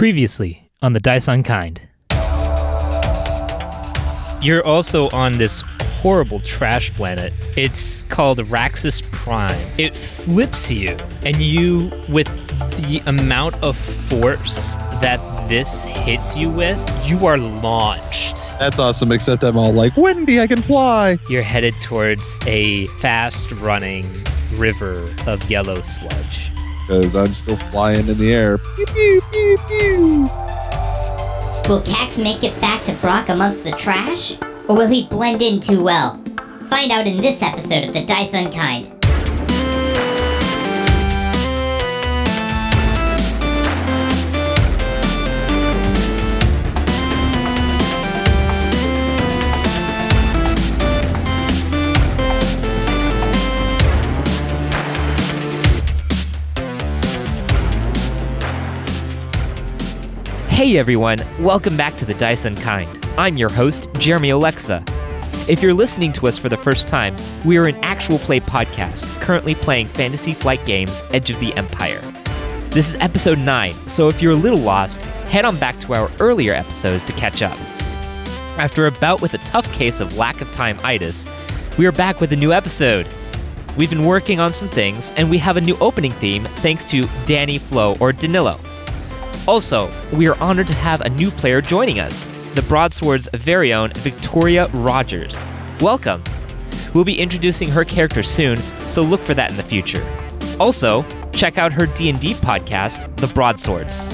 Previously on the Dice Unkind. You're also on this horrible trash planet. It's called Raxus Prime. It flips you, and you, with the amount of force that this hits you with, you are launched. That's awesome, except I'm all like, Wendy, I can fly. You're headed towards a fast running river of yellow sludge. Because I'm still flying in the air. Pew, pew, pew, pew. Will Kax make it back to Brock amongst the trash? Or will he blend in too well? Find out in this episode of The Dice Unkind. Hey everyone, welcome back to the Dice Unkind. I'm your host, Jeremy Oleksa. If you're listening to us for the first time, we are an actual play podcast currently playing Fantasy Flight Games Edge of the Empire. This is episode 9, so if you're a little lost, head on back to our earlier episodes to catch up. After a bout with a tough case of lack of time itis, we are back with a new episode. We've been working on some things, and we have a new opening theme thanks to Danny Flo or Danilo. Also, we are honored to have a new player joining us, the Broadsword's very own Victoria Rogers. Welcome! We'll be introducing her character soon, so look for that in the future. Also, check out her D&D podcast, The Broadswords.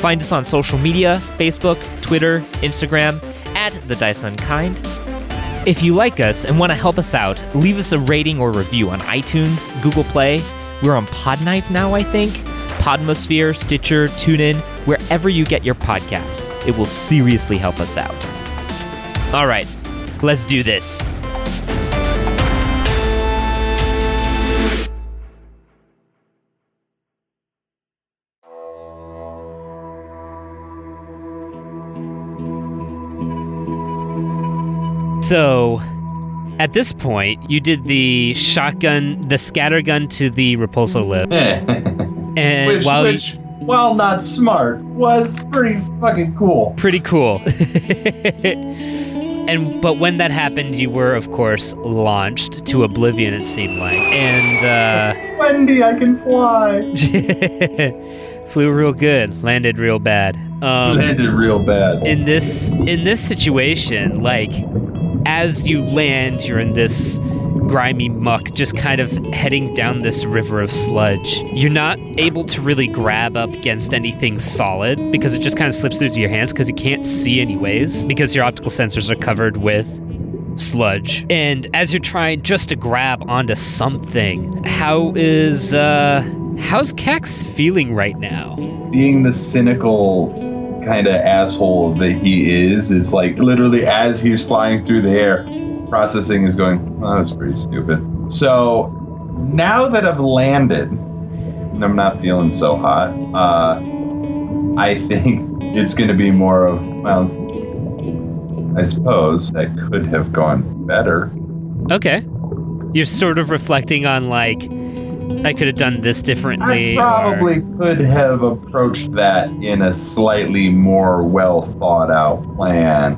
Find us on social media, Facebook, Twitter, Instagram, at The Dice Unkind. If you like us and want to help us out, leave us a rating or review on iTunes, Google Play. We're on Podknife now, I think. Podmosphere, Stitcher, TuneIn, wherever you get your podcasts. It will seriously help us out. All right, let's do this. So, at this point, you did the shotgun, the scatter gun to the repulsor lip, and which, while you- which, while not smart, was pretty fucking cool. pretty cool. and but when that happened, you were of course launched to oblivion. It seemed like, and uh, Wendy, I can fly. flew real good, landed real bad. Um, Landed real bad. in this in this situation, like as you land, you're in this grimy muck, just kind of heading down this river of sludge. You're not able to really grab up against anything solid because it just kind of slips through your hands because you can't see anyways because your optical sensors are covered with sludge. And as you're trying just to grab onto something, how is uh how's Kax feeling right now? Being the cynical kind of asshole that he is, it's like literally as he's flying through the air, processing is going, oh, was pretty stupid. So now that I've landed, and I'm not feeling so hot, uh, I think it's going to be more of, well, I suppose that could have gone better. Okay. You're sort of reflecting on like I could have done this differently. I or- probably could have approached that in a slightly more well thought out plan,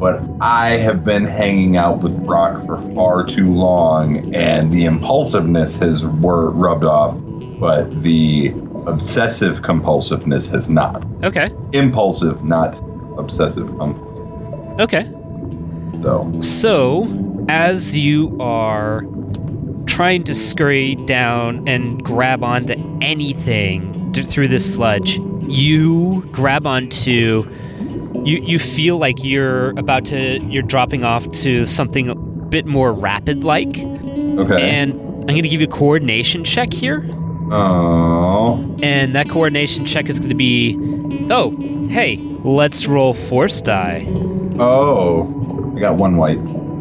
but I have been hanging out with Brock for far too long, and the impulsiveness has wor- rubbed off, but the obsessive compulsiveness has not. Okay. Impulsive, not obsessive compulsive. Okay. So, So, as you are trying to scurry down and grab onto anything through this sludge, you grab onto you you feel like you're about to you're dropping off to something a bit more rapid like okay. and I'm going to give you a coordination check here. oh, And that coordination check is going to be Oh, hey, let's roll force die. oh, I got one white.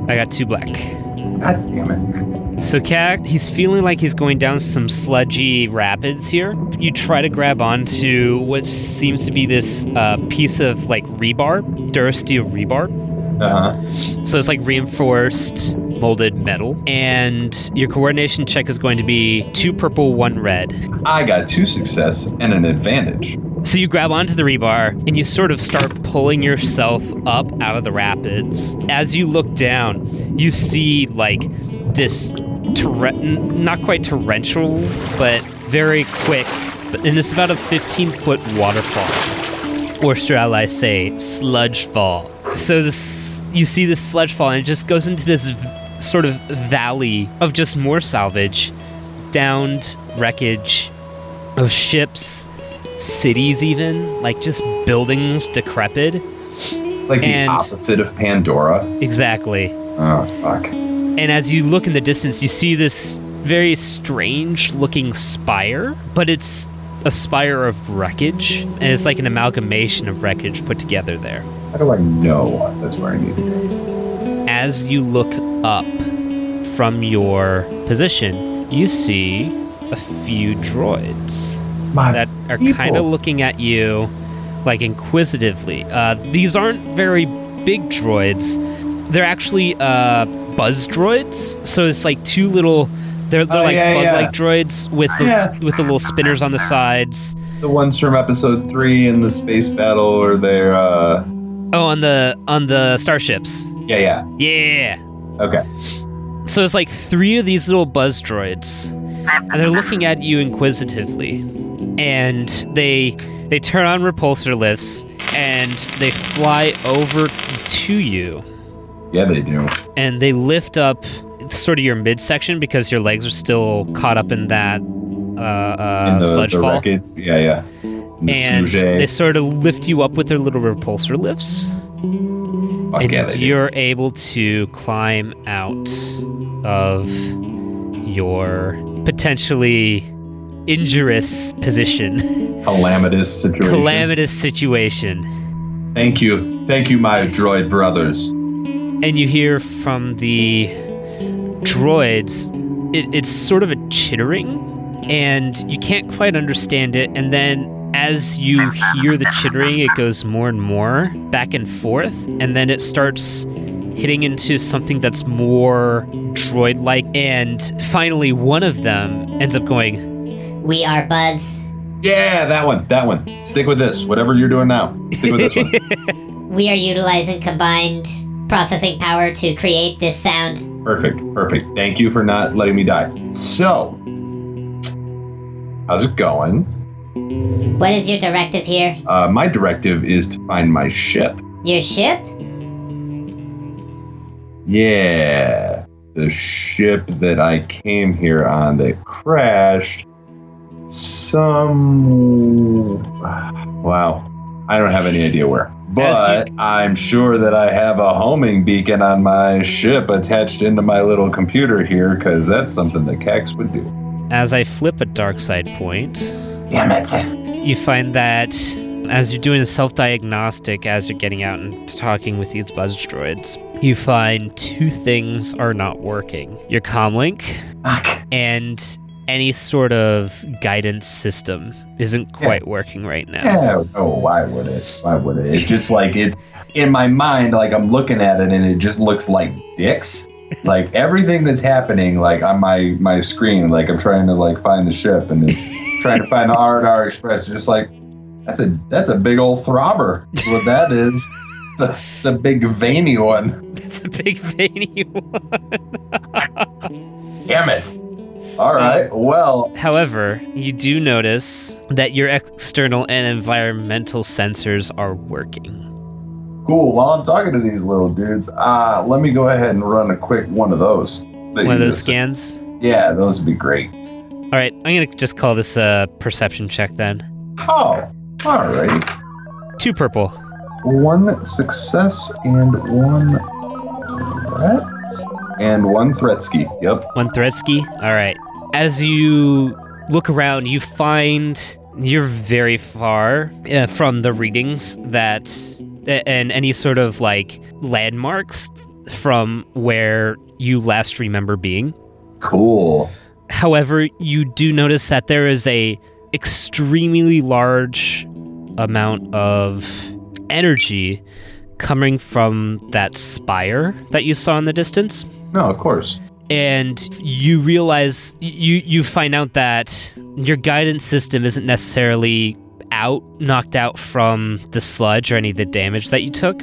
I got two black. God damn it. So Cat, he's feeling like he's going down some sludgy rapids here. You try to grab onto what seems to be this uh, piece of like rebar, Durasteel rebar. Uh huh. So it's like reinforced molded metal. And your coordination check is going to be two purple, one red. I got two success and an advantage. So you grab onto the rebar and you sort of start pulling yourself up out of the rapids. As you look down, you see like this not quite torrential, but very quick. And it's about a 15 foot waterfall, or shall I say, sludge fall. So this you see this sludge fall, and it just goes into this v- sort of valley of just more salvage, downed wreckage of ships, cities, even like just buildings decrepit. Like And- the opposite of Pandora. Exactly. Oh fuck. And as you look in the distance, you see this very strange looking spire, but it's a spire of wreckage, and it's like an amalgamation of wreckage put together there. How do I know that's where I need to go? As you look up from your position, you see a few droids My that are kind of looking at you like inquisitively. Uh, these aren't very big droids. They're actually uh, buzz droids. So it's like two little. They're, they're Oh, like yeah, bug-like yeah. droids with the, Yeah. with the little spinners on the sides. the ones from episode three in the space battle, or they're uh, Oh, on the on the starships. yeah, yeah. Yeah. Okay. So it's like three of these little buzz droids, and they're looking at you inquisitively, and they they turn on repulsor lifts and they fly over to you, Yeah, they do. and they lift up sort of your midsection because your legs are still caught up in that uh, uh, in the, sludge the fall, wreckage. Yeah, yeah. The and sujet. they sort of lift you up with their little repulsor lifts. Fuck and yeah, you're able to climb out of your potentially injurious position, Calamitous situation. calamitous situation. Thank you. Thank you, my droid brothers. And you hear from the droids, it, it's sort of a chittering, and you can't quite understand it. And then as you hear the chittering, it goes more and more back and forth, and then it starts hitting into something that's more droid like. And finally, one of them ends up going, We are Buzz. Yeah, that one. That one. Stick with this. Whatever you're doing now. Stick with this one. We are utilizing combined processing power to create this sound. Perfect. Perfect. Thank you for not letting me die. So, how's it going? What is your directive here? Uh, my directive is to find my ship. Your ship? Yeah, the ship that I came here on that crashed. Some. Wow. I don't have any idea where. But I'm sure that I have a homing beacon on my ship attached into my little computer here, because that's something that Kax would do. as I flip a dark side point, Damn it. you find that as you're doing a self diagnostic, as you're getting out and talking with these buzz droids, you find two things are not working your comlink Fuck. and any sort of guidance system isn't quite working right now. Yeah, oh, why would it? Why would it? It's just like it's in my mind, like I'm looking at it and it just looks like dicks. Like everything that's happening, like on my my screen, like I'm trying to like find the ship and trying to find the R and R Express. Just like that's a that's a big old throbber. That's what that is. It's a, it's a big veiny one. It's a big veiny one. Damn it. All right. Well, However, you do notice that your external and environmental sensors are working. cool. While I'm talking to these little dudes, uh, let me go ahead and run a quick one of those. One of those just- scans. Yeah, those would be great. All right, I'm gonna just call this a perception check then. Oh, all right. Two purple. One success and one threat. And one threatsky. Yep. One Threadsky. All right. As you look around, you find you're very far uh, from the readings that and any sort of like landmarks from where you last remember being. Cool. However, you do notice that there is a extremely large amount of energy coming from that spire that you saw in the distance No, of course. And you realize you you find out that your guidance system isn't necessarily out, knocked out from the sludge or any of the damage that you took.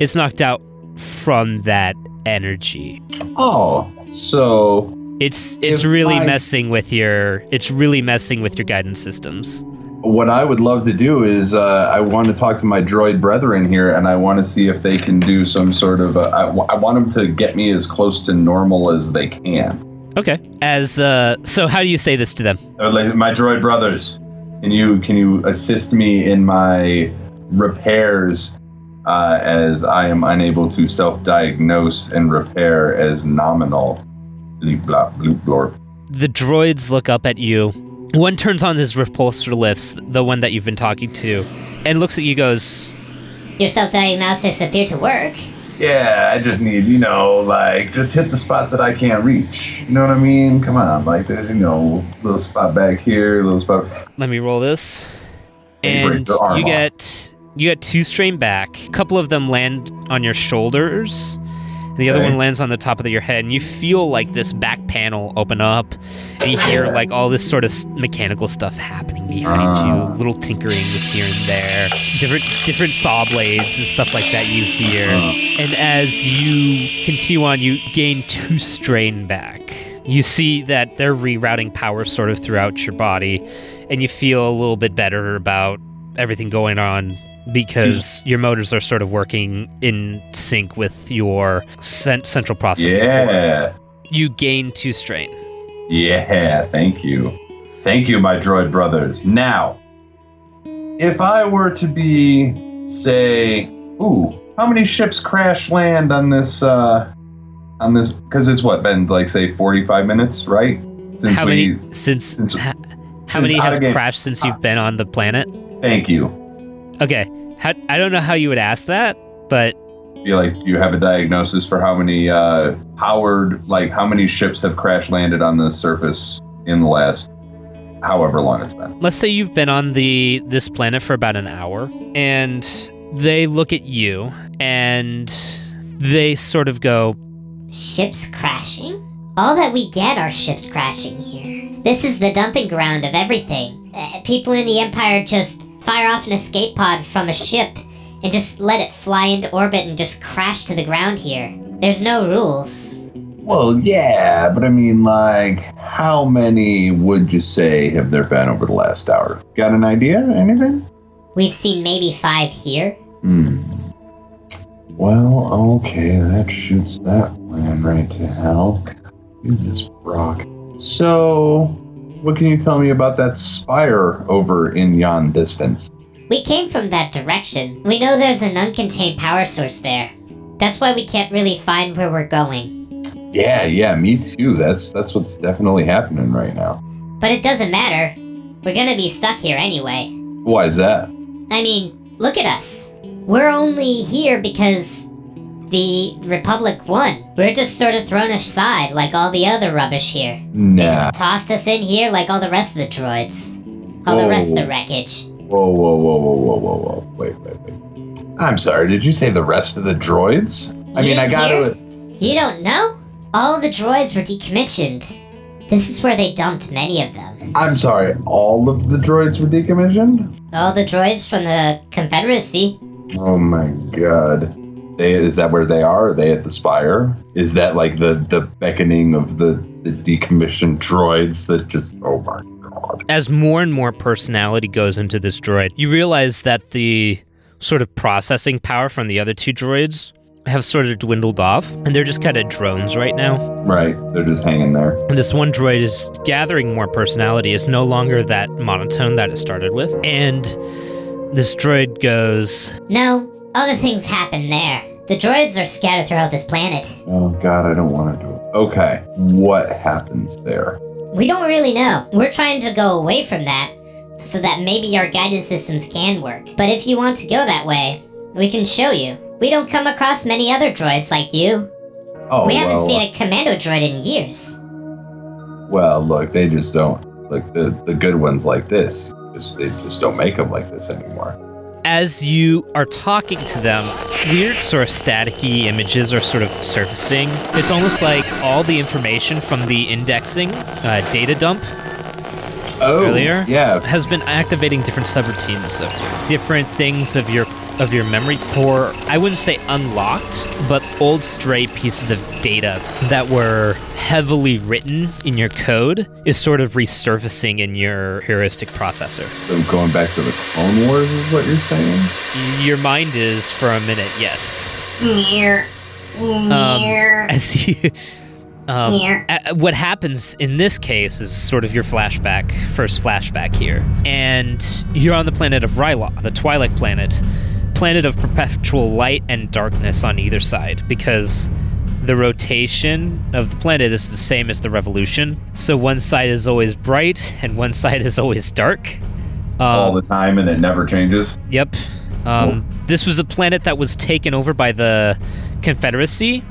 It's knocked out from that energy. Oh, so It's it's really I- messing with your it's really messing with your guidance systems. What I would love to do is uh, I want to talk to my droid brethren here, and I want to see if they can do some sort of. I, w- I want them to get me as close to normal as they can. Okay. As uh so how do you say this to them? Uh, like, my droid brothers, can you can you assist me in my repairs? Uh, as I am unable to self-diagnose and repair as nominal. Bleep, blop, bloop, blorp. The droids look up at you. One turns on his repulsor lifts, the one that you've been talking to, and looks at you goes, Your self diagnostics appear to work. Yeah, I just need, you know, like, just hit the spots that I can't reach. You know what I mean? Come on, like, there's, you know, little spot back here, little spot. Let me roll this. And you And the you off. get you get two strain back. A couple of them land on your shoulders. The other Okay. one lands on the top of your head, and you feel like this back panel open up, and you hear like all this sort of mechanical stuff happening behind Ah. you, little tinkering here and there, different different saw blades and stuff like that. You hear, Uh, and as you continue on, you gain two strain back. You see that they're rerouting power sort of throughout your body, and you feel a little bit better about everything going on because your motors are sort of working in sync with your cent- central processing. core. yeah, You gain two strain. yeah, thank you. Thank you, my droid brothers. Now, if I were to be, say, ooh, how many ships crash land on this, uh, on this, because it's what, been like, say, 45 minutes, right? Since how we, many since, since- ha- how since many have crashed since you've been on the planet? Thank you. Okay, how, I don't know how you would ask that, but feel like you have a diagnosis for how many uh, powered like how many ships have crash landed on the surface in the last however long it's been let's say you've been on the this planet for about an hour and they look at you and they sort of go Ships crashing? All that we get are ships crashing here. This is the dumping ground of everything. Uh, people in the Empire just fire off an escape pod from a ship and just let it fly into orbit and just crash to the ground here. There's no rules. well yeah but i mean like how many would you say have there been over the last hour got an idea anything We've seen maybe five here. hmm well okay that shoots that plan right to hell goodness brock so what can you tell me about that spire over in yon distance We came from that direction. We know there's an uncontained power source there. That's why we can't really find where we're going. Yeah, yeah, me too. That's that's what's definitely happening right now. But it doesn't matter. We're gonna be stuck here anyway. Why is that? I mean, look at us. We're only here because the Republic won. We're just sort of thrown aside like all the other rubbish here. They just tossed us in here like all the rest of the droids. All the rest of the wreckage. Whoa, whoa, whoa, whoa, whoa, whoa, whoa. Wait, wait, wait. I'm sorry. Did you say the rest of the droids? I You mean, I gotta. You don't know? All the droids were decommissioned. This is where they dumped many of them. I'm sorry. All of the droids were decommissioned. All the droids from the Confederacy. Oh my god. They, is that where they are? Are they at the spire? Is that like the the beckoning of the the decommissioned droids that just? Oh my god. as more and more personality goes into this droid, you realize that the sort of processing power from the other two droids have sort of dwindled off, and they're just kind of drones right now. Right. They're just hanging there. And this one droid is gathering more personality, It's no longer that monotone that it started with. And this droid goes, No, other things happen there. The droids are scattered throughout this planet. Oh god, I don't want to do it. Okay. What happens there? We don't really know. We're trying to go away from that so that maybe our guidance systems can work. But if you want to go that way, we can show you. We don't come across many other droids like you. Oh we haven't well. seen a commando droid in years. Well, look, they just don't. Like the the good ones like this, just they just don't make them like this anymore. As you are talking to them, weird sort of staticky images are sort of surfacing. It's almost like all the information from the indexing uh, data dump Oh, earlier Yeah. has been activating different subroutines of different things of your of your memory core, I wouldn't say unlocked, but old stray pieces of data that were heavily written in your code is sort of resurfacing in your heuristic processor. So going back to the Clone Wars is what you're saying? Your mind is for a minute, yes. Near. Um, as you um, Yeah. a- what happens in this case is sort of your flashback, first flashback here. And you're on the planet of Ryloth, the Twilight planet, planet of perpetual light and darkness on either side, because the rotation of the planet is the same as the revolution. So one side is always bright and one side is always dark. Um, All the time and it never changes. Yep. Um, this was a planet that was taken over by the Confederacy,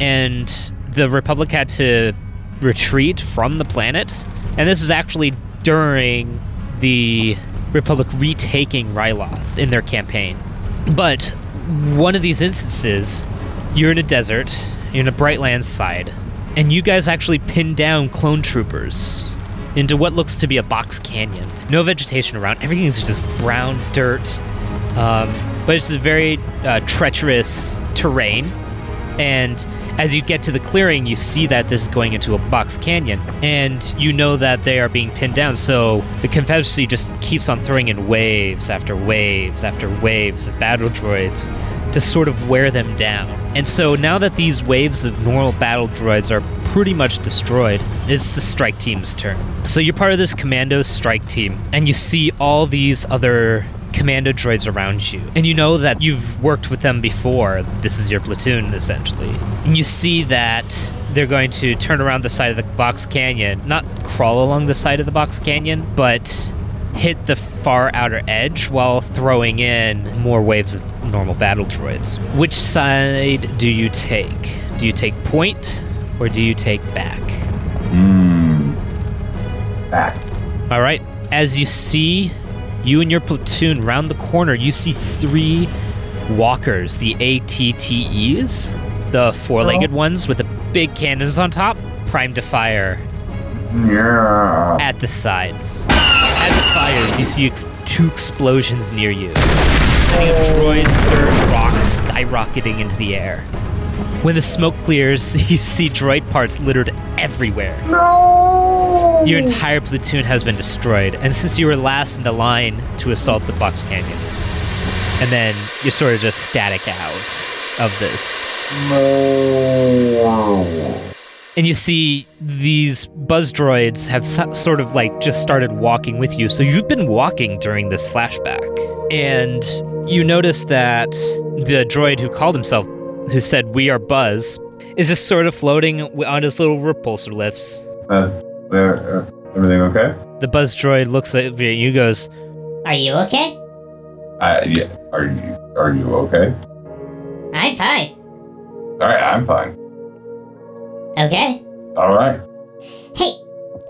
and the Republic had to retreat from the planet. And this is actually during the Republic retaking Ryloth in their campaign. But one of these instances, you're in a desert, you're in a Brightlands side, and you guys actually pin down clone troopers into what looks to be a box canyon. No vegetation around. Everything is just brown dirt. Um, but it's a very uh, treacherous terrain. And as you get to the clearing, you see that this is going into a box canyon. And you know that they are being pinned down. So the Confederacy just keeps on throwing in waves after waves after waves of battle droids to sort of wear them down. And so now that these waves of normal battle droids are pretty much destroyed, it's the strike team's turn. So you're part of this commando strike team, and you see all these other commando droids around you. And you know that you've worked with them before. This is your platoon, essentially. And you see that they're going to turn around the side of the box canyon, not crawl along the side of the box canyon, but hit the far outer edge while throwing in more waves of normal battle droids. Which side do you take? Do you take point or do you take back? Mmm. Back. All right. As you see you and your platoon round the corner, you see three walkers, the ATTEs, the four-legged oh. ones with the big cannons on top, primed to fire Yeah. at the sides. As it fires, you see ex- two explosions near you, sending up droids, dirt, rocks skyrocketing into the air. When the smoke clears, you see droid parts littered everywhere. No. Your entire platoon has been destroyed, and since you were last in the line to assault the Box Canyon, and then you're sort of just static out of this. No. And you see these buzz droids have so- sort of like just started walking with you. So you've been walking during this flashback. And you notice that the droid who called himself, who said, We are Buzz, is just sort of floating on his little repulsor lifts. Uh, there, uh, everything okay? The Buzz droid looks at you, goes, Are you okay? Uh, yeah. Are you Are you okay? I'm fine. All right, I'm fine. Okay. All right. Hey,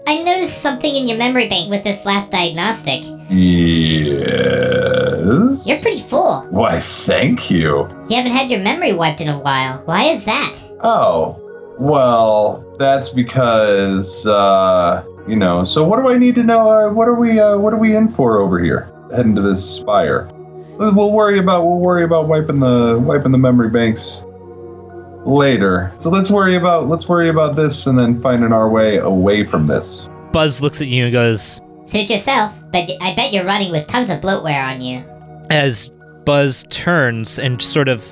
I noticed something in your memory bank with this last diagnostic. Yes. You're pretty full. Why, thank you. You haven't had your memory wiped in a while. Why is that? Oh, well, that's because uh, you know. So, what do I need to know? Uh, what are we? Uh, what are we in for over here? Heading to this spire. We'll worry about. We'll worry about wiping the wiping the memory banks later. So let's worry about let's worry about this and then finding our way away from this. Buzz looks at you and goes, Suit yourself, but I bet you're running with tons of bloatware on you. as Buzz turns and sort of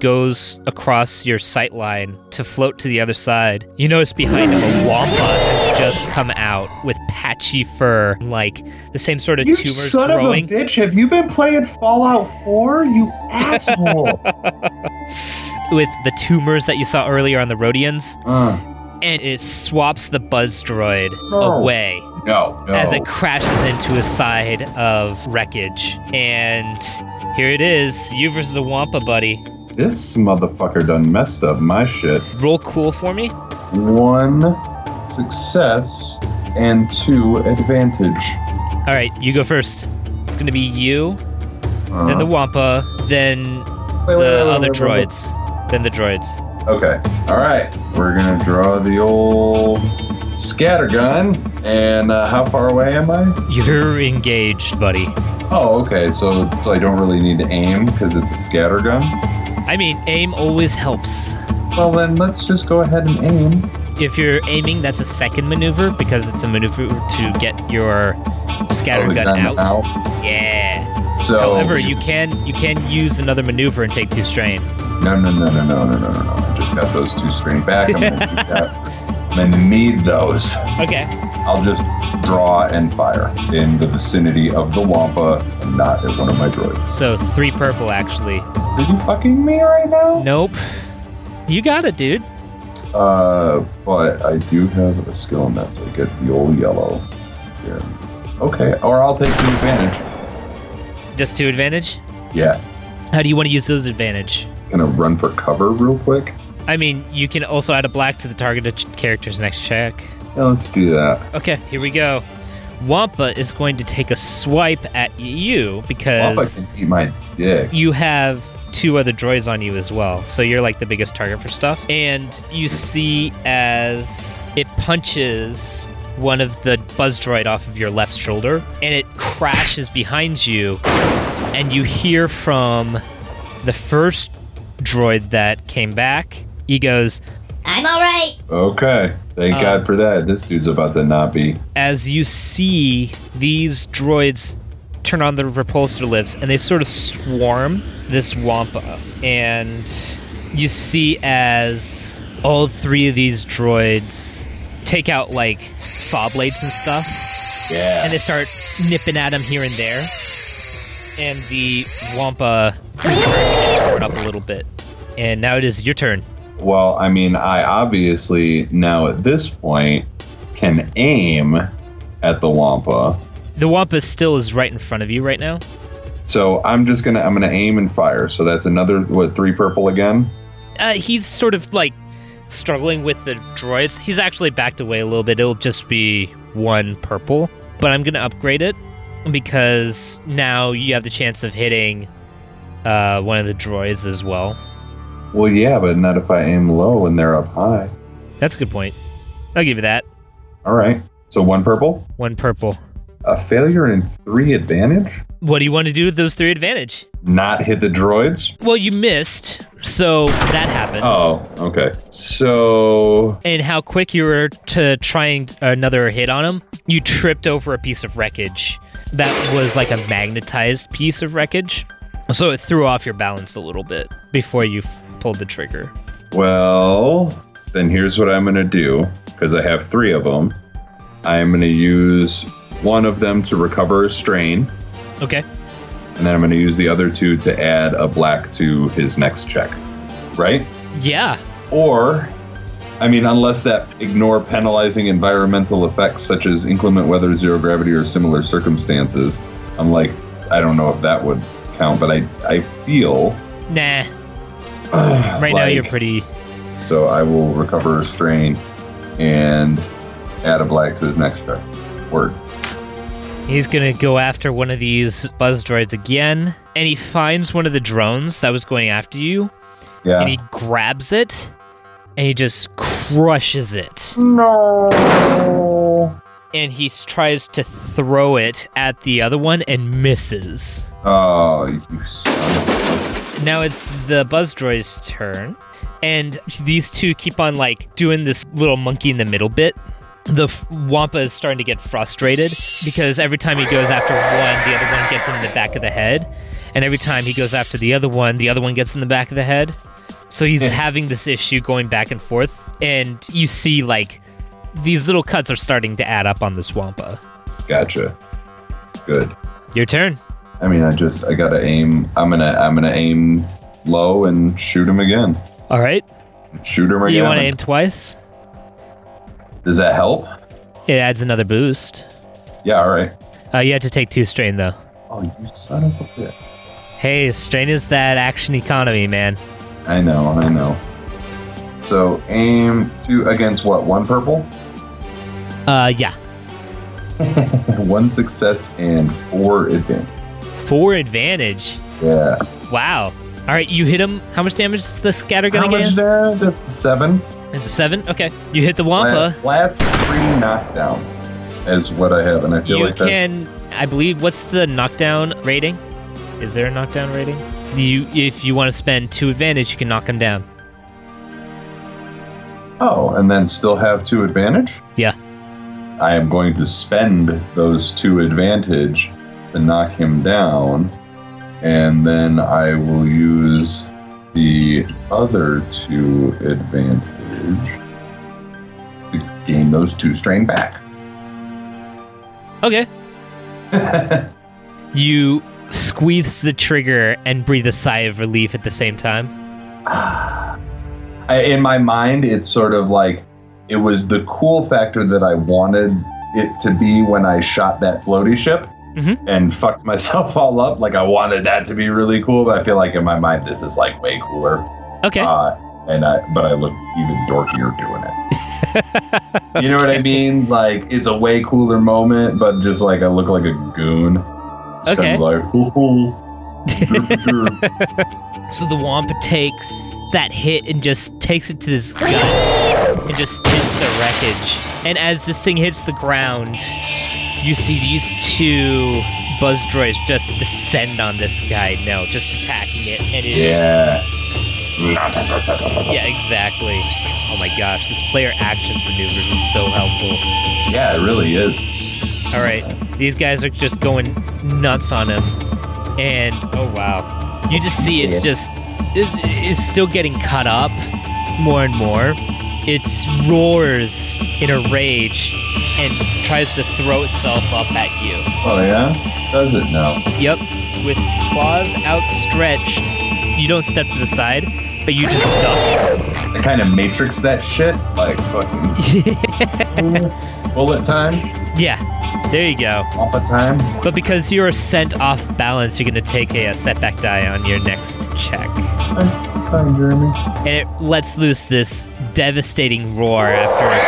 goes across your sight line to float to the other side, you notice behind him a wampa has just come out with patchy fur, like the same sort of You tumors son growing. of a bitch! Have you been playing Fallout 4? You asshole! with the tumors that you saw earlier on the Rodians, Uh, and it swaps the Buzz droid No. away no, no. as it crashes into a side of wreckage. And here it is, you versus a Wampa, buddy. This motherfucker done messed up my shit. Roll cool for me. One success and two advantage. All right, you go first. It's gonna be you, Uh, then the Wampa, then wait, the wait, wait, other droids, then the droids. Okay. All right. We're gonna draw the old scatter gun And uh, how far away am I? You're engaged, buddy. Oh, okay. So, so I don't really need to aim because it's a scatter gun. I mean, aim always helps. Well, then let's just go ahead and aim. If you're aiming, that's a second maneuver because it's a maneuver to get your scatter gun out. out. Yeah. So However, you can you can use another maneuver and take two strain. No, no, no, no, no, no, no, no. I just got those two strain back. I'm gonna do that. I'm need those. Okay. I'll just draw and fire in the vicinity of the Wampa not at one of my droids. So three purple actually. Are you fucking me right now? Nope. You got it, dude. Uh, but I do have a skill in that to get the old yellow. Here. Okay, or I'll take the advantage. Just two advantage. Yeah. How do you want to use those advantage? Gonna run for cover real quick. I mean, you can also add a black to the targeted ch- character's next check. Yeah, let's do that. Okay, here we go. Wampa is going to take a swipe at you because I can eat my dick. you have two other droids on you as well. So you're like the biggest target for stuff. And you see as it punches one of the buzz droid off of your left shoulder and it crashes behind you. And you hear from the first droid that came back. He goes, I'm all right. Okay. Thank Uh, God for that. This dude's about to not be. as you see these droids turn on the repulsor lifts and they sort of swarm this wampa and you see as all three of these droids take out like saw blades and stuff Yeah. and they start nipping at him here and there and the wampa is starting to get short up a little bit and now it is your turn Well, I mean, I obviously now at this point can aim at the Wampa. the wampa still is right in front of you right now So I'm just gonna I'm gonna aim and fire. So that's another what three purple again. uh, he's sort of like struggling with the droids. He's actually backed away a little bit. It'll just be one purple, but I'm gonna upgrade it because now you have the chance of hitting uh, one of the droids as well. Well, yeah, but not if I aim low and they're up high. That's a good point. I'll give you that. All right. So one purple, One purple. a failure and three advantage. What do you want to do with those three advantage? Not hit the droids. Well, you missed, so that happened. Oh, okay. So And how quick you were to trying another hit on him, you tripped over a piece of wreckage that was like a magnetized piece of wreckage. So it threw off your balance a little bit before you pulled the trigger. Well, then here's what I'm going to do because I have three of them. I'm going to use one of them to recover a strain, Okay. and then I'm going to use the other two to add a black to his next check. Right? Yeah. Or, I mean, unless that ignore penalizing environmental effects such as inclement weather, zero gravity, or similar circumstances. I'm like, I don't know if that would count, but I, I feel. Nah. Right now you're pretty. So I will recover a strain and add a black to his next check. Word. He's gonna go after one of these buzz droids again, and he finds one of the drones that was going after you, Yeah. and he grabs it, and he just crushes it. no. and he tries to throw it at the other one and misses. Oh, you son. Now it's the buzz droid's turn, and these two keep on like doing this little monkey in the middle bit. The f- Wampa is starting to get frustrated because every time he goes after one, the other one gets in the back of the head, and every time he goes after the other one, the other one gets in the back of the head. So he's Yeah. having this issue going back and forth, and you see like these little cuts are starting to add up on this Wampa. Gotcha. Good. Your turn. I mean, I just I gotta aim. I'm gonna I'm gonna aim low and shoot him again. All right. Shoot him again. You want to aim twice? Does that help? It adds another boost. Yeah. All right. Uh, you have to take two strain though. Oh, you son of a bitch. Hey, strain is that action economy, man. I know. I know. So aim two against what? One purple, Uh, yeah. one success, and four advantage. Four advantage. Yeah. Wow. All right, you hit him. How much damage is the scatter gun How much there? That's seven. It's a seven. Okay. You hit the Wampa. Last, last three knockdown. as what I have, and I feel you like that's can, I believe, what's the knockdown rating? Is there a knockdown rating? You, if you want to spend two advantage, you can knock him down. oh, and then still have two advantage. Yeah. I am going to spend those two advantage to knock him down, and then I will use the other two advantage to gain those two strain back. Okay. You squeeze the trigger and breathe a sigh of relief at the same time. I, in my mind, it's sort of like it was the cool factor that I wanted it to be when I shot that floaty ship Mhm. and fucked myself all up. Like I wanted that to be really cool, but I feel like in my mind this is like way cooler. Okay. Uh, and I, but I look even dorkier doing it. You know what I mean? Like it's a way cooler moment, but just like I look like a goon. Okay. Kind of like, ooh. So the Wampa takes that hit and just takes it to this gut and just hits the wreckage. And as this thing hits the ground, you see these two buzz droids just descend on this guy now, just attacking it. And it is yeah. Yeah, exactly. Oh my gosh, this player actions maneuvers is so helpful. Yeah, it really is. All right, these guys are just going nuts on him, and oh wow, you just see it's just it, it's still getting cut up more and more. It roars in a rage and tries to throw itself up at you. Oh yeah? Does it now? Yep, with claws outstretched, you don't step to the side, but you just duck. I kind of matrix that shit, like fucking bullet time, yeah, there you go. off of time. But because you're sent off balance, you're going to take a, a setback die on your next check. Jeremy. And it lets loose this devastating roar after it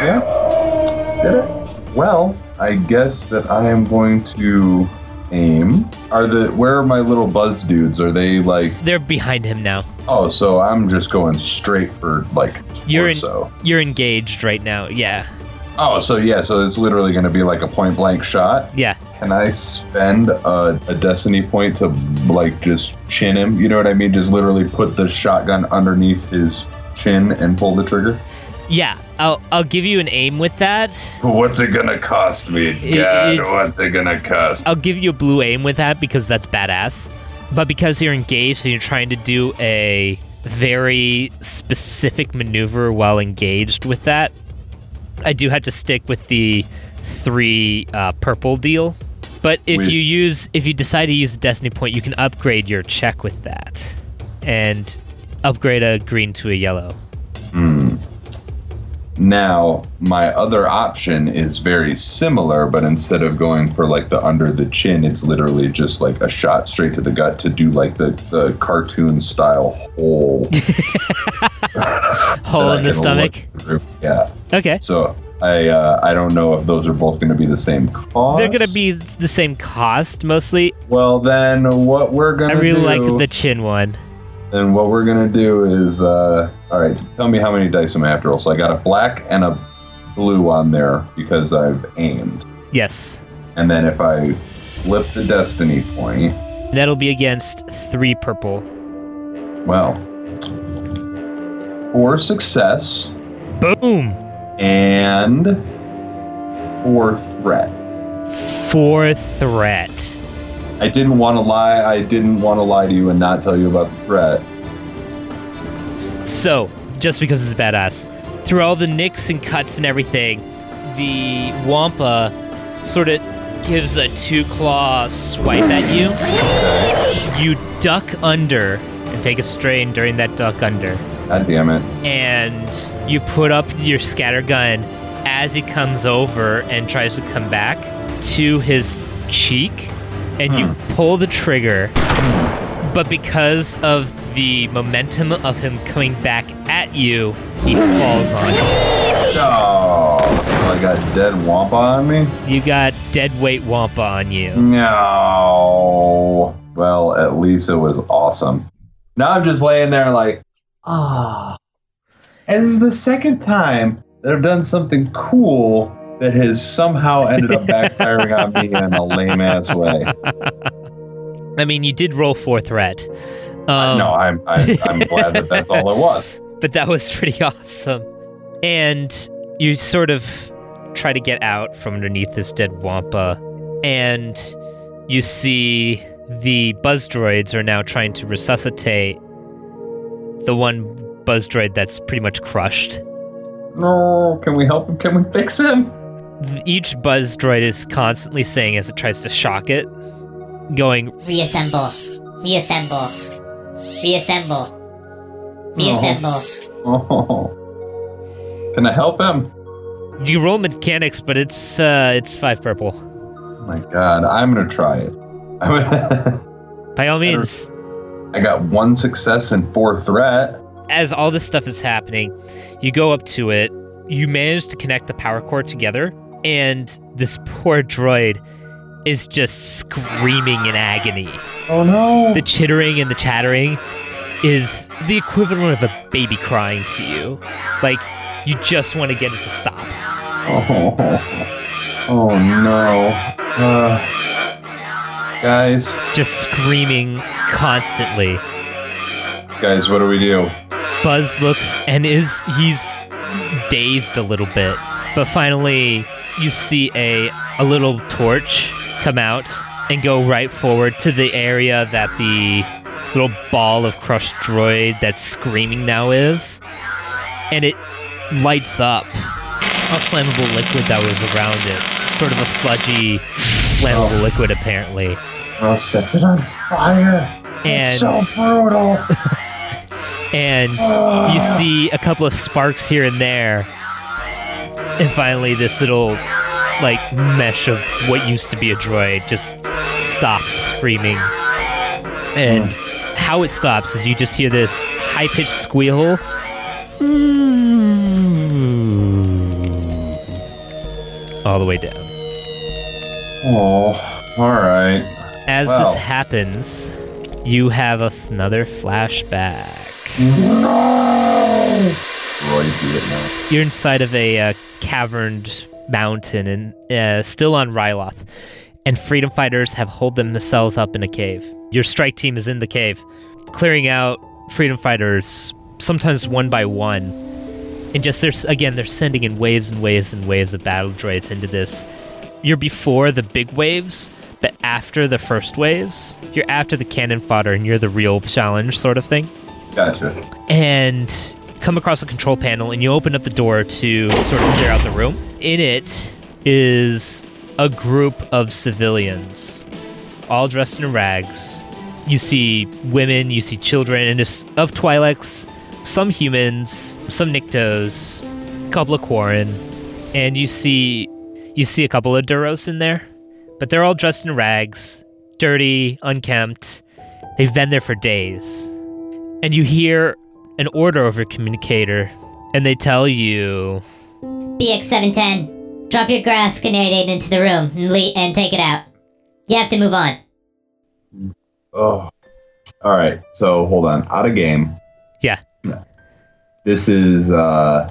got Yeah. Did it? Well, I guess that I am going to aim. Are the where are my little buzz dudes? Are they like? They're behind him now. Oh, so I'm just going straight for like You're in- torso. You're engaged right now. Yeah. Oh, so yeah, so it's literally going to be like a point blank shot. Yeah. Can I spend a, a destiny point to like just chin him? You know what I mean? Just literally put the shotgun underneath his chin and pull the trigger. Yeah. I'll, I'll give you an aim with that. What's it gonna cost me? God, it's- what's it gonna cost? I'll give you a blue aim with that because that's badass. But because you're engaged and you're trying to do a very specific maneuver while engaged with that, I do have to stick with the three uh, purple deal. But if you use, if you decide to use a destiny point, you can upgrade your check with that, and upgrade a green to a yellow. Hmm. Now, my other option is very similar, but instead of going for like the under the chin, it's literally just like a shot straight to the gut to do like the, the cartoon style hole. Hole in the stomach. Yeah. Okay. So I uh, I don't know if those are both going to be the same cost. They're gonna be the same cost mostly. Well, then what we're gonna I really do, like the chin one. Then what we're gonna do is, uh, all right. Tell me how many dice I'm gonna have to roll. So I got a black and a blue on there because I've aimed. Yes. And then if I flip the destiny point, That'll be against three purple. well, four success Boom! and four threat. Four threat. I didn't want to lie. I didn't want to lie to you and not tell you about the threat. So, just because it's badass, through all the nicks and cuts and everything, the Wampa sort of gives a two claw swipe at you. You duck under and take a strain during that duck under. God damn it. and you put up your scatter gun as he comes over and tries to come back to his cheek and you pull the trigger but because of the momentum of him coming back at you he falls on you Oh, I got dead wampa on me? you got dead weight wampa on you No. Well, at least it was awesome. Now I'm just laying there like, ah. And this is the second time that I've done something cool that has somehow ended up backfiring on me in a lame ass way. I mean, you did roll four threat. Um, no, I'm I, I'm glad that that's all it was. but that was pretty awesome. And you sort of try to get out from underneath this dead wampa, and you see the buzz droids are now trying to resuscitate the one buzz droid that's pretty much crushed. No, can we help him? Can we fix him? Each buzz droid is constantly saying as it tries to shock it, going, Reassemble. Reassemble. Reassemble. Reassemble. Oh. Can I help him? You roll mechanics, but it's uh, it's five purple. Oh my god, I'm gonna try it. By all means, I got one success and four threat. as all this stuff is happening, you go up to it. You manage to connect the power core together, and this poor droid is just screaming in agony. Oh no! The chittering and the chattering is the equivalent of a baby crying to you. Like you just want to get it to stop. Oh, oh no. Uh, guys, Just screaming constantly. guys, what do we do? Buzz looks and is he's dazed a little bit, but finally you see a a little torch come out and go right forward to the area that the little ball of crushed droid that's screaming now is, and it lights up a flammable liquid that was around it, sort of a sludgy flammable oh. liquid apparently, Oh, sets it on fire. and so brutal. and you ah. see a couple of sparks here and there and finally this little like mesh of what used to be a droid just stops screaming. And how it stops is you just hear this high-pitched squeal. All the way down. Oh, all right. as Wow. this happens you have another flashback Roy, do it now. You're inside of a uh, caverned mountain and uh, still on Ryloth, and freedom fighters have holed themselves up in a cave. Your strike team is in the cave, clearing out freedom fighters, sometimes one by one. And just there's again, they're sending in waves and waves and waves of battle droids into this. You're before the big waves, but after the first waves, you're after the cannon fodder, and you're the real challenge sort of thing Gotcha. and come across a control panel and you open up the door to sort of clear out the room. In it is a group of civilians, all dressed in rags. You see women, you see children, and of Twi'leks, some humans, some Niktos, a couple of Quarren, and you see you see a couple of Duros in there, but they're all dressed in rags, dirty, unkempt. They've been there for days and you hear an order over communicator, and they tell you, BX710, drop your grass grenade into the room and, le- and take it out. You have to move on. Oh. All right. So hold on. Out of game. Yeah. This is uh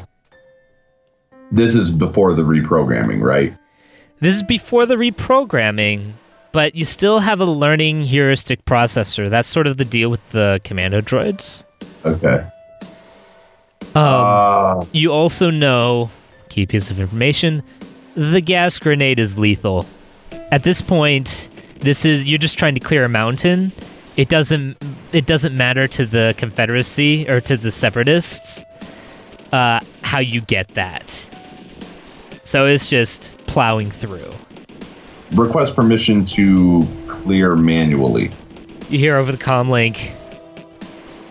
this is before the reprogramming, right? This is before the reprogramming, but you still have a learning heuristic processor. That's sort of the deal with the commando droids. Okay. Um, Uh, you also know, key piece of information, the gas grenade is lethal. At this point, this is you're just trying to clear a mountain. It doesn't it doesn't matter to the Confederacy or to the separatists uh, how you get that. So it's just plowing through. request permission to clear manually. You hear over the comm link,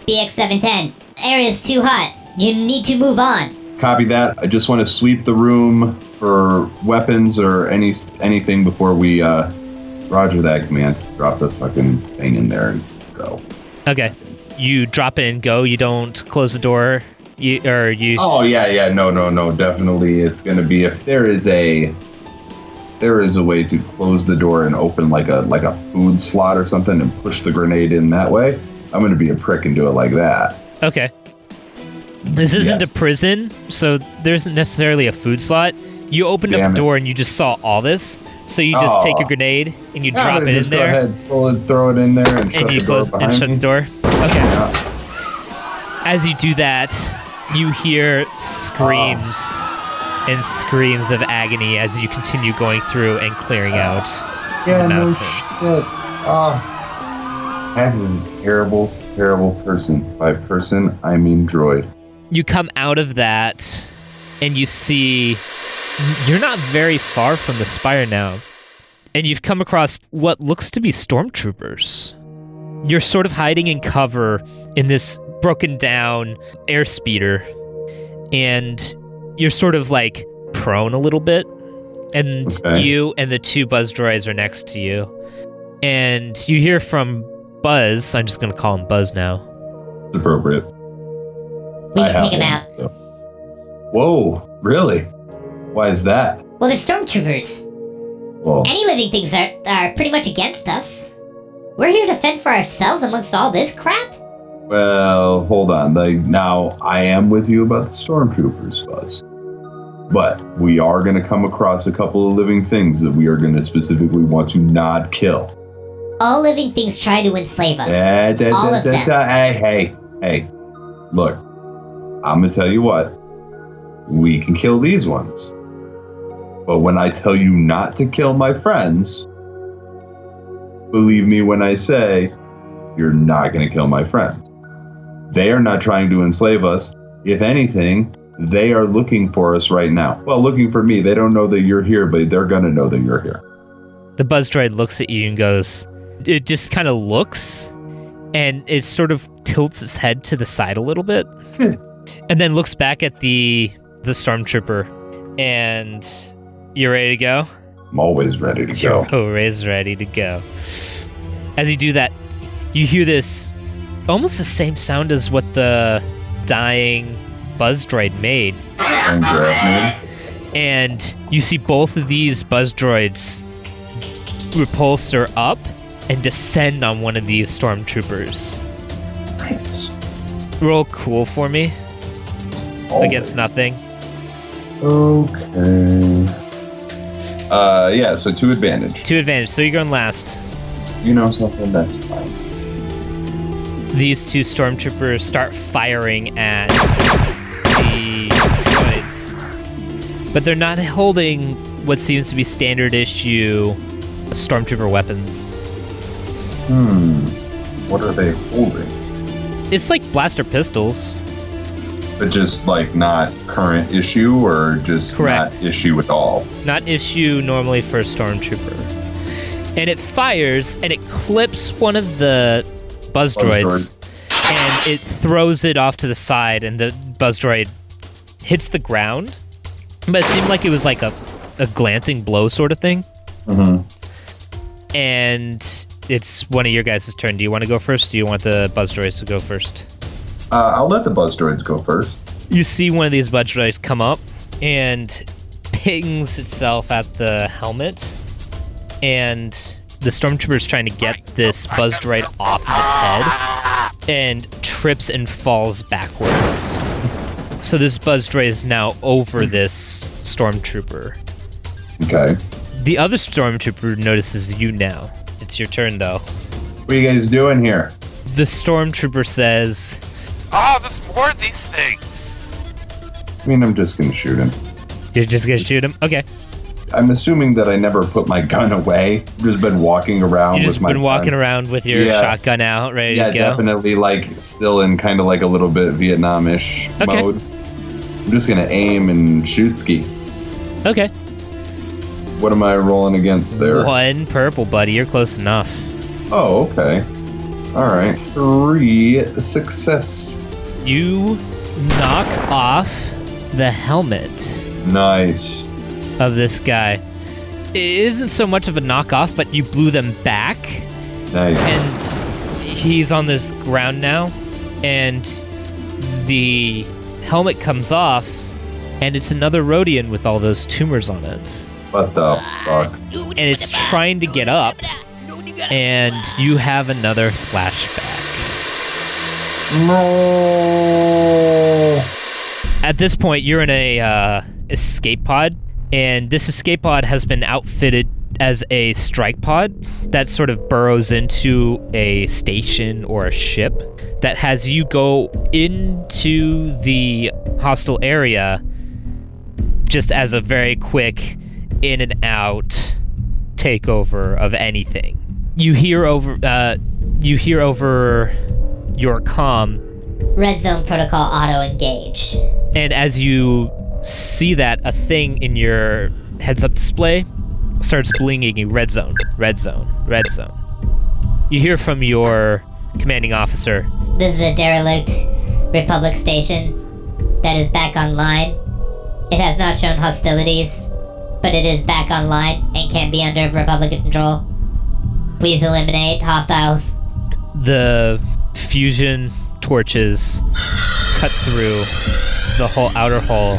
BX710, area's too hot. You need to move on. Copy that. I just want to sweep the room for weapons or any anything before we uh Roger that command. Drop the fucking thing in there and go. okay, you drop it and go. You don't close the door. You or you. Oh yeah, yeah, no, no, no, definitely. It's gonna be if there is a there is a way to close the door and open like a like a food slot or something and push the grenade in that way. I'm gonna be a prick and do it like that. Okay. This isn't Yes. a prison, so there isn't necessarily a food slot. You opened up a the it. door and you just saw all this. So you just take your grenade and you Yeah, drop it in there, ahead, pull it, throw it in there, and, shut and you the close and shut me. the door. Okay. Yeah. As you do that, you hear screams and screams of agony as you continue going through and clearing out Yeah, the no mountain. shit. Ah. Kax is a terrible, terrible person. By person, I mean droid. You come out of that and you see you're not very far from the spire now and you've come across what looks to be stormtroopers you're sort of hiding in cover in this broken down airspeeder and you're sort of like prone a little bit and Okay. you and the two buzz droids are next to you and you hear from buzz i'm just going to call him buzz now appropriate. We should take out. so. Whoa, really? Why is that? Well, they're stormtroopers. Well, Any living things are, are pretty much against us. We're here to fend for ourselves amongst all this crap? well, hold on. Now, I am with you about the stormtroopers, Buzz. But we are going to come across a couple of living things that we are going to specifically want to not kill. All living things try to enslave us. Da, da, All of da, them. da. Hey, hey, hey. Look, I'm going to tell you what. We can kill these ones. But when I tell you not to kill my friends, believe me when I say you're not going to kill my friends. They are not trying to enslave us. If anything, they are looking for us right now. Well, looking for me. They don't know that you're here, but they're going to know that you're here. The buzz droid looks at you and goes, it just kind of looks and it sort of tilts its head to the side a little bit. and then looks back at the the stormtrooper and you're ready to go? I'm always ready to go. Always ready to go. As you do that, you hear this almost the same sound as what the dying buzz droid made. And and you see both of these buzz droids repulsor up and descend on one of these stormtroopers. Nice. Roll cool for me Always. against nothing. Okay. Uh, yeah. So two advantage. Two advantage, so you're going last. You know something? That's fine. These two stormtroopers start firing at the droids, but they're not holding what seems to be standard issue stormtrooper weapons. Hmm. What are they holding? It's like blaster pistols. But just like not current issue, or just Correct. not issue at all. not issue normally for a stormtrooper. And it fires and it clips one of the buzz, Buzz droids and it throws it off to the side and the buzz droid hits the ground. But it seemed like it was like a, a glancing blow sort of thing. Mm-hmm. And it's one of your guys' turn. Do you want to go first? Do you want the buzz droids to go first? Uh, I'll let the buzz droids go first. You see one of these buzz droids come up and pings itself at the helmet, and the stormtrooper is trying to get this buzz droid off of its head and trips and falls backwards. So this buzz droid is now over this stormtrooper. Okay. The other stormtrooper notices you now. It's your turn though. What are you guys doing here? The stormtrooper says, Ah, there's more of these things. I mean, I'm just gonna shoot him. You're just gonna shoot him? Okay. I'm assuming that I never put my gun away. Just been walking around. You with just my been walking gun. around with your Yeah. shotgun out, ready Yeah, to go. definitely. Like still in kind of like a little bit Vietnamish Okay. mode. I'm just gonna aim and shoot ski. Okay. What am I rolling against there? One purple, buddy. You're close enough. Oh, okay. All right. Three success. You knock off the helmet Nice. of this guy. It isn't so much of a knockoff, but you blew them back, Nice. and he's on this ground now, and the helmet comes off, and it's another Rodian with all those tumors on it. what the fuck? And it's trying to get up, and you have another flashback. No. At this point, you're in a uh, escape pod, And this escape pod has been outfitted as a strike pod that sort of burrows into a station or a ship that has you go into the hostile area just as a very quick in and out takeover of anything. You hear over uh, you hear over your com. Red zone protocol auto engage. and as you see that, a thing in your heads up display starts blinging red zone, red zone, red zone. You hear from your commanding officer, This is a derelict Republic station that is back online. It has not shown hostilities, but it is back online and can be under Republic control. Please eliminate hostiles. the fusion torches cut through the whole outer hull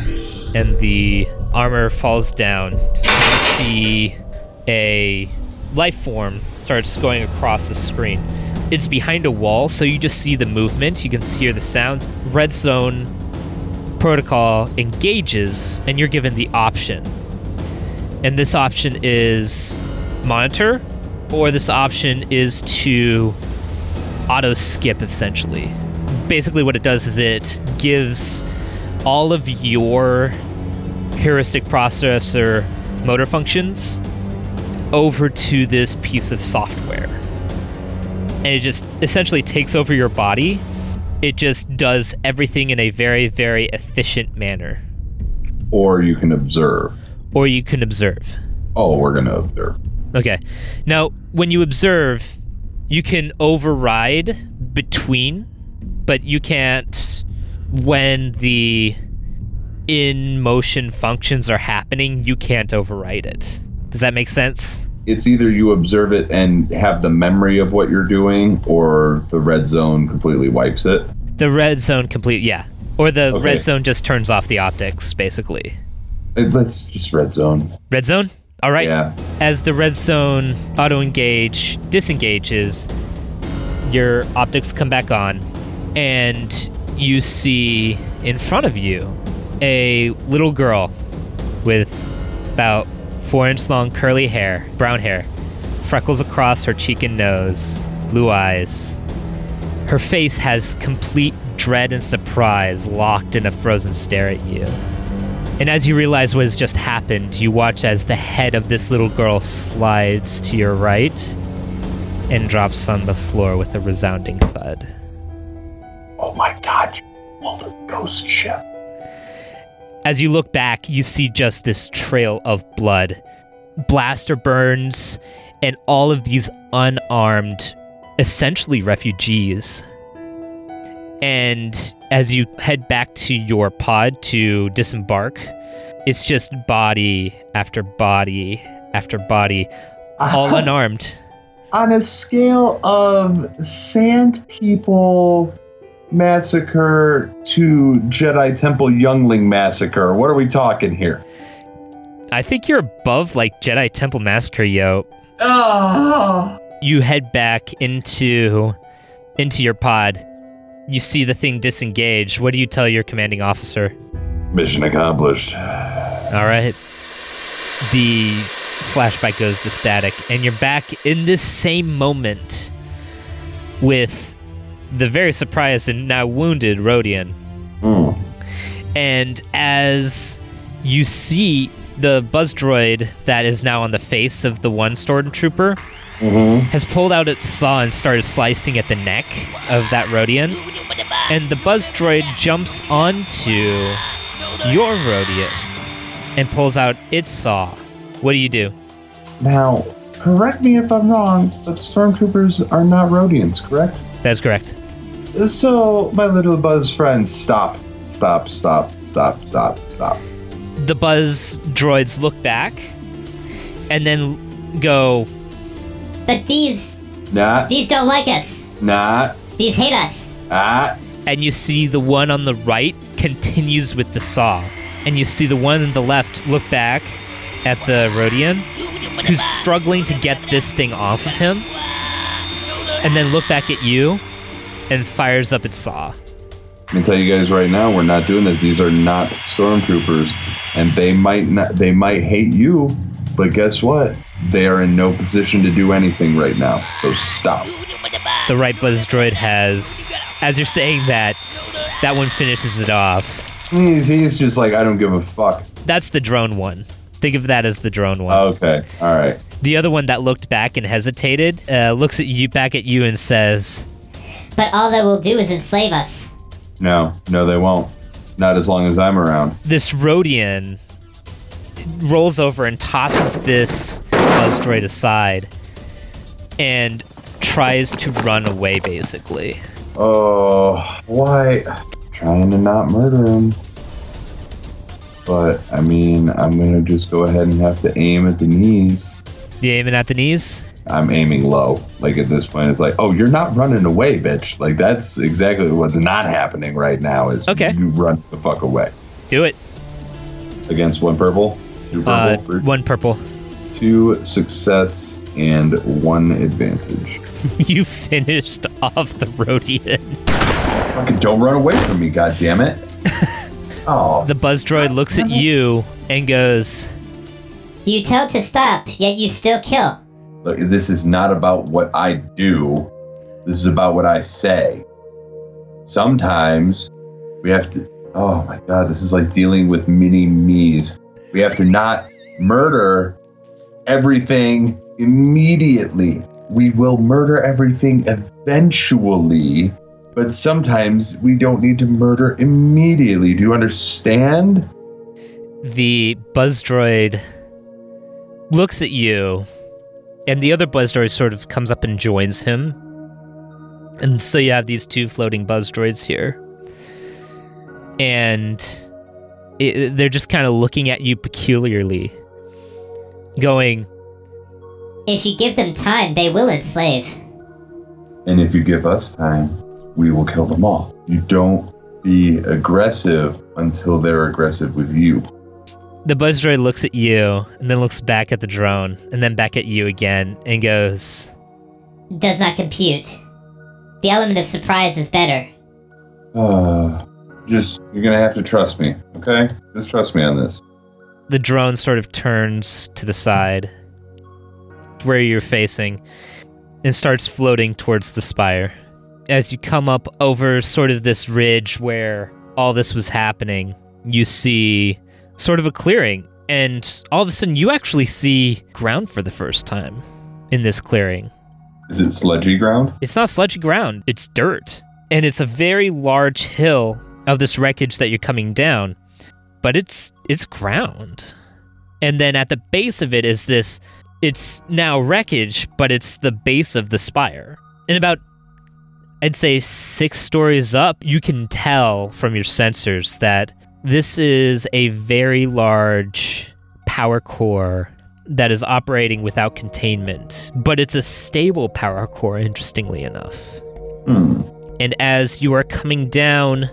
and the armor falls down. You see a life form starts going across the screen. It's behind a wall, so you just see the movement. You can hear the sounds. Red zone protocol engages, and you're given the option. And this option is monitor, or this option is to auto skip essentially. Basically, what it does is it gives all of your heuristic processor motor functions over to this piece of software. And it just essentially takes over your body. It just does everything in a very, very efficient manner. Or you can observe. Or you can observe. Oh, we're gonna observe. Okay. Now, when you observe, you can override between, but you can't when the in motion functions are happening, you can't override it. Does that make sense? It's either you observe it and have the memory of what you're doing, or the red zone completely wipes it. The red zone complete, yeah. Or the Okay. red zone just turns off the optics, basically. Let's just red zone. Red zone? All right. Yeah. As the red zone auto engage disengages, your optics come back on, and you see in front of you a little girl with about four inch long curly hair, brown hair, freckles across her cheek and nose, blue eyes. Her face has complete dread and surprise locked in a frozen stare at you. And as you realize what has just happened, you watch as the head of this little girl slides to your right and drops on the floor with a resounding thud. Oh my god, you a ghost ship. As you look back, you see just this trail of blood, blaster burns, and all of these unarmed, essentially refugees. And as you head back to your pod to disembark, it's just body after body after body, all uh-huh. unarmed. On a scale of Sand People Massacre to Jedi Temple Youngling Massacre, what are we talking here? I think you're above like Jedi Temple Massacre, yo. Oh. you head back into into your pod. You see the thing disengage. What do you tell your commanding officer? Mission accomplished. All right. The flashback goes to static, and you're back in this same moment with the very surprised and now wounded Rodian. Mm. And as you see the buzz droid that is now on the face of the one stormtrooper Mm-hmm. has pulled out its saw and started slicing at the neck of that Rodian. And the buzz droid jumps onto your Rodian and pulls out its saw. What do you do? Now, correct me if I'm wrong, but stormtroopers are not Rodians, correct? That's correct. So, my little buzz friends, stop, stop, stop, stop, stop, stop. The buzz droids look back and then go, But these Nah. these don't like us. Nah. These hate us. ah. and you see the one on the right continues with the saw. And you see the one on the left look back at the Rodian, who's struggling to get this thing off of him, and then look back at you and fires up its saw. Let me tell you guys right now, we're not doing this. These are not stormtroopers, and they might not. They might hate you, but guess what? They are in no position to do anything right now. So stop. The right buzz droid has, as you're saying that, that one finishes it off. He's, he's just like I don't give a fuck. That's the drone one. Think of that as the drone one. Okay, all right. The other one that looked back and hesitated uh, looks at you back at you and says, But all that will do is enslave us. No, no, they won't. Not as long as I'm around. "This Rodian rolls over and tosses this buzz droid aside and tries to run away. Basically, Oh, why? Trying to not murder him. But I mean, I'm gonna just go ahead and have to aim at the knees. you aiming at the knees. I'm aiming low. Like at this point, it's like, oh, you're not running away, bitch. Like that's exactly what's not happening right now. Is Okay. you run the fuck away Do it. against one purple, two purple, Uh, one purple. Two success and one advantage. you finished off the Rodian. Fucking don't run away from me, god damn it. oh, The buzz droid looks at you and goes, You tell to stop, yet you still kill. Look, this is not about what I do. This is about what I say. Sometimes we have to. Oh my god, this is like dealing with mini me's. We have to not murder everything immediately. We will murder everything eventually, but sometimes we don't need to murder immediately. Do you understand? the buzz droid looks at you, and the other buzz droid sort of comes up and joins him. And so you have these two floating buzz droids here. And it, they're just kind of looking at you peculiarly, going, If you give them time, they will enslave. And if you give us time, we will kill them all. You don't be aggressive until they're aggressive with you. The buzz droid looks at you, and then looks back at the drone, and then back at you again, and goes, Does not compute. The element of surprise is better. Uh, just, you're gonna have to trust me, okay? Just trust me on this. The drone sort of turns to the side where you're facing and starts floating towards the spire. As you come up over sort of this ridge where all this was happening, you see sort of a clearing, and all of a sudden you actually see ground for the first time in this clearing. Is it sludgy ground? It's not sludgy ground, it's dirt. And it's a very large hill of this wreckage that you're coming down, but it's it's ground. And then at the base of it is this it's now wreckage, but it's the base of the spire. And about I'd say 6 stories up, you can tell from your sensors that this is a very large power core that is operating without containment, but it's a stable power core, interestingly enough. Hmm. And as you are coming down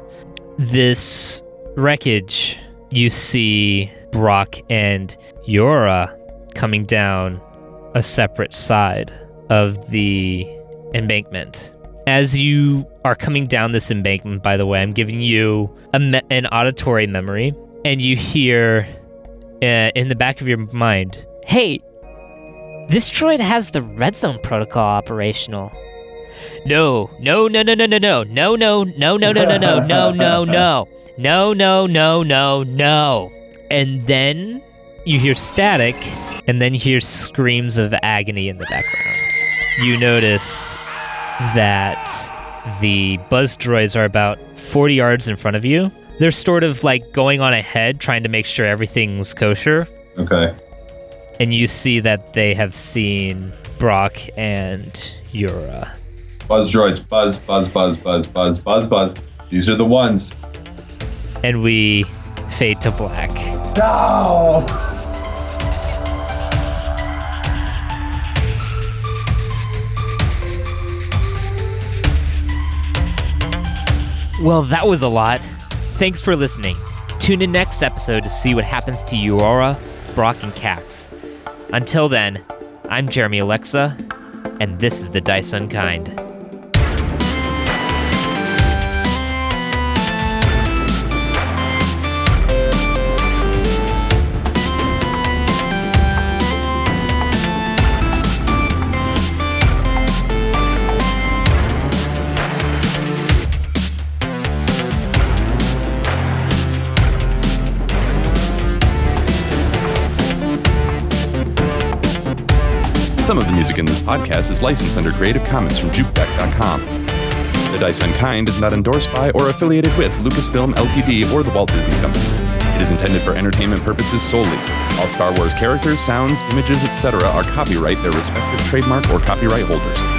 this wreckage, you see Brock and Yora coming down a separate side of the embankment. As you are coming down this embankment, by the way, I'm giving you me- an auditory memory, and you hear uh, in the back of your mind, "Hey, this droid has the red zone protocol operational." No, no, no, no, no, no, no, no, no, no, no, no, no, no, no, no, no, no, no, no. And then you hear static, and then you hear screams of agony in the background. You notice that the buzz droids are about 40 yards in front of you. They're sort of like going on ahead, trying to make sure everything's kosher. Okay. And you see that they have seen Brock and Yura. Buzz droids. Buzz, buzz, buzz, buzz, buzz, buzz, buzz. These are the ones. And we fade to black. No! Well, that was a lot. Thanks for listening. Tune in next episode to see what happens to Aurora, Brock, and Kax. Until then, I'm Jeremy Oleksa, and this is the Dice Unkind. Music in this podcast is licensed under Creative Commons from Jukedeck.com. The Dice Unkind is not endorsed by or affiliated with Lucasfilm Ltd. or the Walt Disney Company. It is intended for entertainment purposes solely. All Star Wars characters, sounds, images, etc. are copyright their respective trademark or copyright holders.